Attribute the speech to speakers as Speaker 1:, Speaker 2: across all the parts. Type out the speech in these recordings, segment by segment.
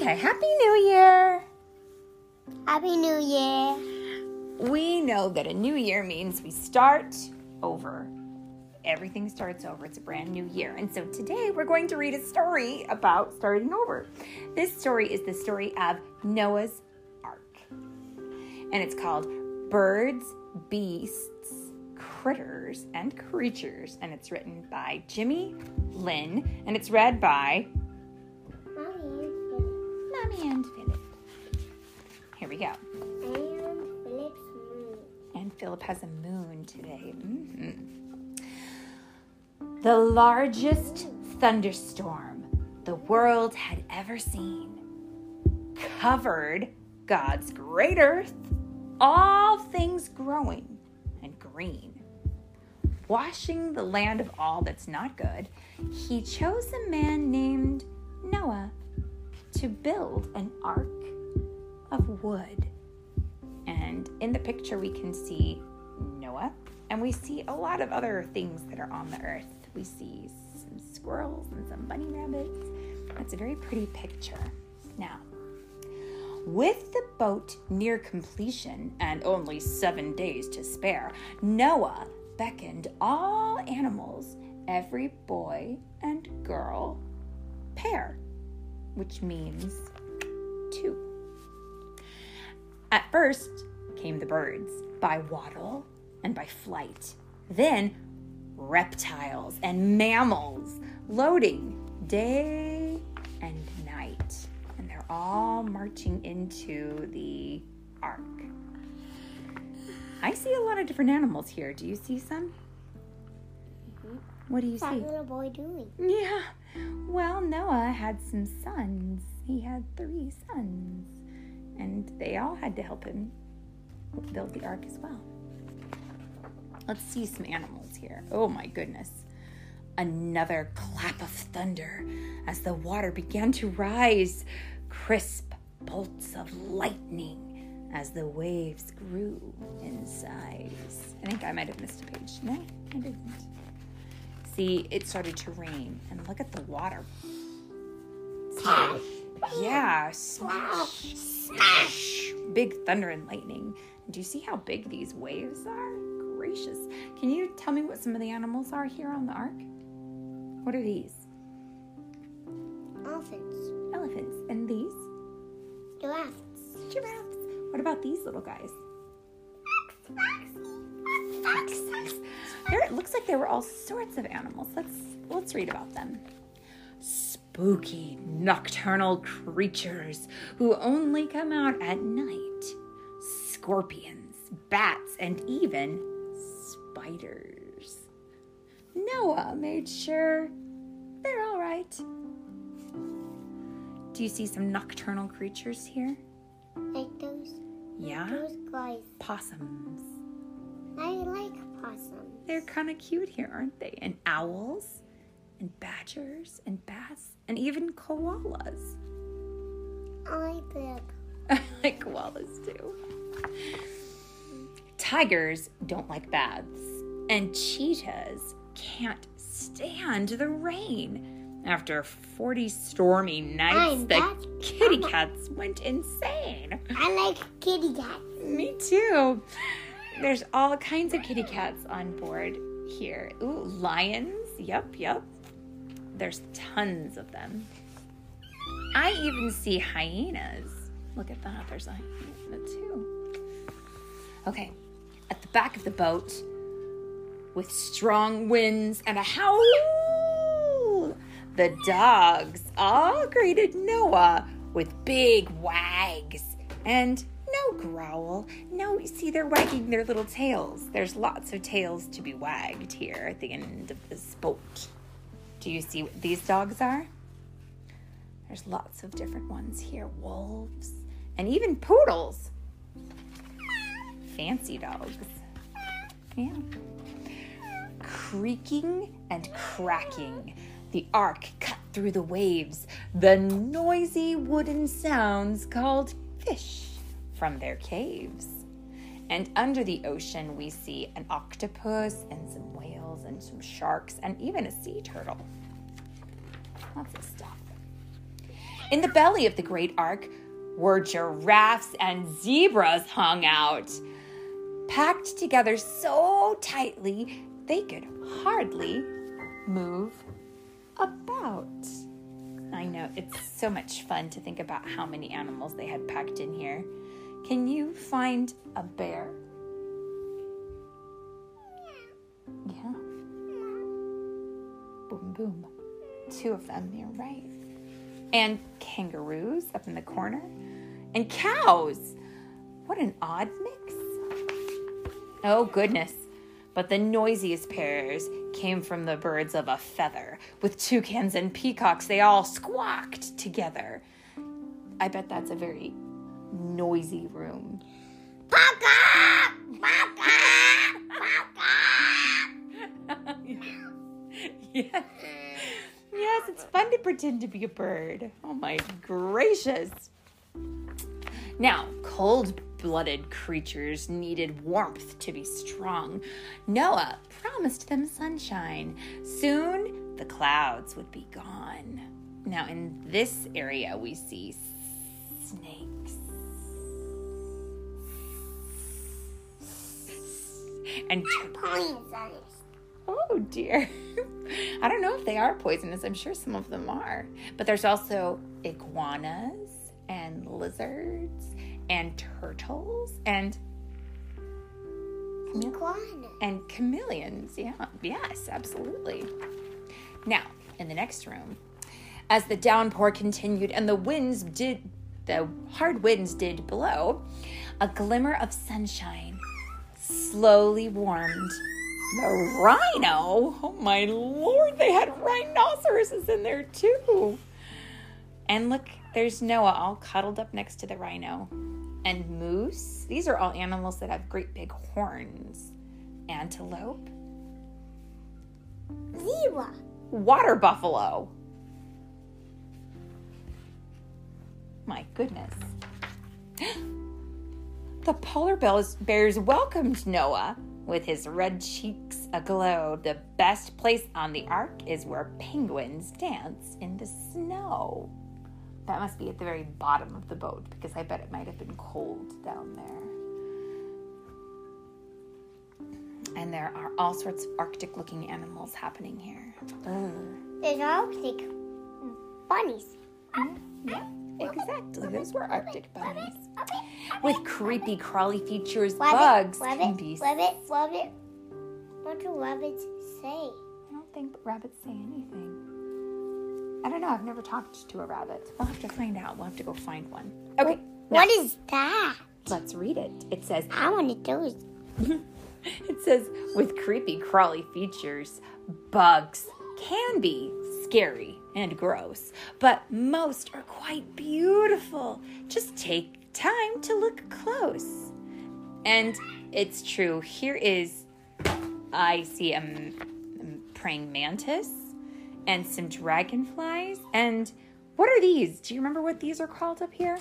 Speaker 1: Okay, Happy New Year!
Speaker 2: Happy New Year.
Speaker 1: We know that a new year means we start over. Everything starts over. It's a brand new year. And so today we're going to read a story about starting over. This story is the story of Noah's Ark. And it's called Birds, Beasts, Critters, and Creatures. And it's written by Jimmy Lynn. And it's read by and Philip. Here we go.
Speaker 2: And Philip's moon.
Speaker 1: And Philip has a moon today. Mhm. The largest thunderstorm the world had ever seen covered God's great earth, all things growing and green. Washing the land of all that's not good, he chose a man named Noah to build an ark of wood. And in the picture, we can see Noah, and we see a lot of other things that are on the earth. We see some squirrels and some bunny rabbits. It's a very pretty picture. Now, with the boat near completion and only seven days to spare, Noah beckoned all animals, every boy and girl, pair, which means two. At first came the birds by waddle and by flight, then reptiles and mammals loading day and night. And they're all marching into the ark. I see a lot of different animals here. Do you see some? What do you
Speaker 2: that
Speaker 1: see?
Speaker 2: little boy doing?
Speaker 1: Yeah. Well, Noah had some sons. He had three sons. And they all had to help him build the ark as well. Let's see some animals here. Oh my goodness. Another clap of thunder as the water began to rise. Crisp bolts of lightning as the waves grew in size. I think I might have missed a page. No, I didn't. See, it started to rain, and look at the water. Yeah, smash, smash. Big thunder and lightning. Do you see how big these waves are? Gracious. Can you tell me what some of the animals are here on the ark? What are these?
Speaker 2: Elephants.
Speaker 1: Elephants. And these?
Speaker 2: Giraffes.
Speaker 1: Giraffes. What about these little guys? There, it looks like there were all sorts of animals. Let's let's read about them. Spooky nocturnal creatures who only come out at night. Scorpions, bats, and even spiders. Noah made sure they're all right. Do you see some nocturnal creatures here?
Speaker 2: Like those,
Speaker 1: Yeah.
Speaker 2: those guys.
Speaker 1: Possums.
Speaker 2: I like possums.
Speaker 1: They're kind of cute here, aren't they? And owls, and badgers, and bats, and even koalas.
Speaker 2: I like the
Speaker 1: I like koalas too. Tigers don't like baths, and cheetahs can't stand the rain. After 40 stormy nights, the kitty cats went insane.
Speaker 2: I like kitty cats.
Speaker 1: Me too. There's all kinds of kitty cats on board here. Ooh, lions. Yep, yep. There's tons of them. I even see hyenas. Look at that. There's a hyena too. Okay, at the back of the boat, with strong winds and a howl, the dogs all greeted Noah with big wags and growl. No, you see, they're wagging their little tails. There's lots of tails to be wagged here at the end of this boat. Do you see what these dogs are? There's lots of different ones here wolves and even poodles. Fancy dogs. Yeah. Creaking and cracking, the ark cut through the waves, the noisy wooden sounds called fish from their caves. And under the ocean, we see an octopus and some whales and some sharks and even a sea turtle. Lots of stuff. In the belly of the great ark were giraffes and zebras hung out, packed together so tightly they could hardly move about. I know it's so much fun to think about how many animals they had packed in here. Can you find a bear? Yeah. Boom, boom. Two of them, you're right. And kangaroos up in the corner. And cows. What an odd mix. Oh, goodness. But the noisiest pairs came from the birds of a feather. With toucans and peacocks, they all squawked together. I bet that's a very noisy room.
Speaker 2: Papa! Papa! Papa!
Speaker 1: yes. Yes, it's fun to pretend to be a bird. Oh my gracious. Now, cold blooded creatures needed warmth to be strong. Noah promised them sunshine. Soon the clouds would be gone. Now, in this area, we see snakes. And
Speaker 2: Poisonous.
Speaker 1: Oh dear. I don't know if they are poisonous. I'm sure some of them are. But there's also iguanas and lizards and turtles and
Speaker 2: Iguana.
Speaker 1: and chameleons. Yeah. Yes, absolutely. Now, in the next room, as the downpour continued and the winds did the hard winds did blow, a glimmer of sunshine slowly warmed the rhino. Oh my lord, they had rhinoceroses in there too. And look, there's Noah all cuddled up next to the rhino. And moose. These are all animals that have great big horns. Antelope.
Speaker 2: Zebra.
Speaker 1: Water buffalo. My goodness. The polar bears, welcomed Noah with his red cheeks aglow. The best place on the ark is where penguins dance in the snow. That must be at the very bottom of the boat because I bet it might have been cold down there. And there are all sorts of Arctic looking animals happening here.
Speaker 2: There's Arctic bunnies. Mm-hmm.
Speaker 1: Yeah, exactly. Those were Arctic bunnies. With creepy, crawly features, bugs can
Speaker 2: Rabbit,
Speaker 1: be.
Speaker 2: rabbit, rabbit. What do rabbits say?
Speaker 1: I don't think rabbits say anything. I don't know. I've never talked to a rabbit. We'll have to find out. We'll have to go find one. Okay,
Speaker 2: What is that?
Speaker 1: let's read it. It says,
Speaker 2: I want to do it.
Speaker 1: it says, with creepy, crawly features, bugs can be scary and gross, but most are quite beautiful. Just take time to look close. And it's true. Here is, I see a praying mantis and some dragonflies. And what are these? Do you remember what these are called up here?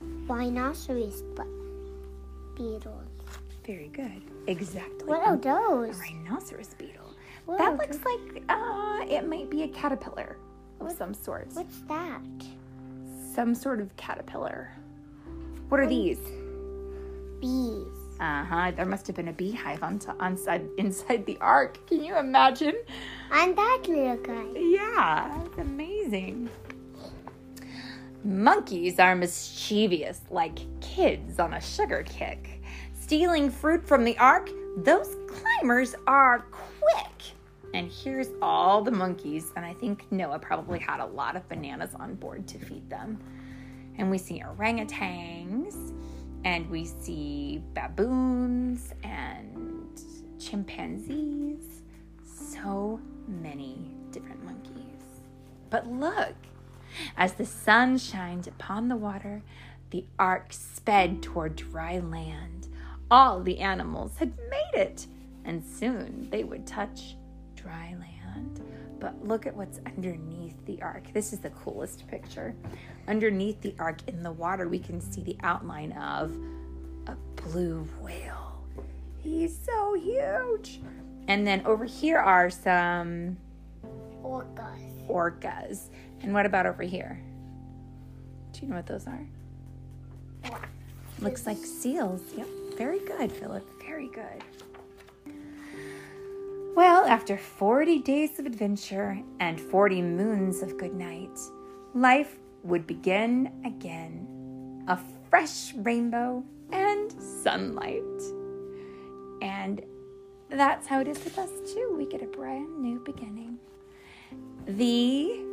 Speaker 2: Rhinoceros beetles.
Speaker 1: Very good. Exactly.
Speaker 2: What are those?
Speaker 1: A rhinoceros beetle.
Speaker 2: What
Speaker 1: that looks like uh, it might be a caterpillar of some sort.
Speaker 2: What's that?
Speaker 1: Some sort of caterpillar. What are these?
Speaker 2: Bees.
Speaker 1: Uh huh. There must have been a beehive on, t- on side, inside the ark. Can you imagine?
Speaker 2: And that little guy.
Speaker 1: Yeah, it's amazing. Monkeys are mischievous, like kids on a sugar kick. Stealing fruit from the ark, those climbers are. And here's all the monkeys, and I think Noah probably had a lot of bananas on board to feed them. And we see orangutans, and we see baboons and chimpanzees. So many different monkeys. But look, as the sun shined upon the water, the ark sped toward dry land. All the animals had made it, and soon they would touch dry land. But look at what's underneath the ark. This is the coolest picture. Underneath the ark in the water, we can see the outline of a blue whale. He's so huge. And then over here are some
Speaker 2: Orcas.
Speaker 1: orcas. And what about over here? Do you know what those are? Looks like seals. Yep. Very good, Philip. Very good. Well, after 40 days of adventure and 40 moons of good night, life would begin again. A fresh rainbow and sunlight. And that's how it is with us, too. We get a brand new beginning. The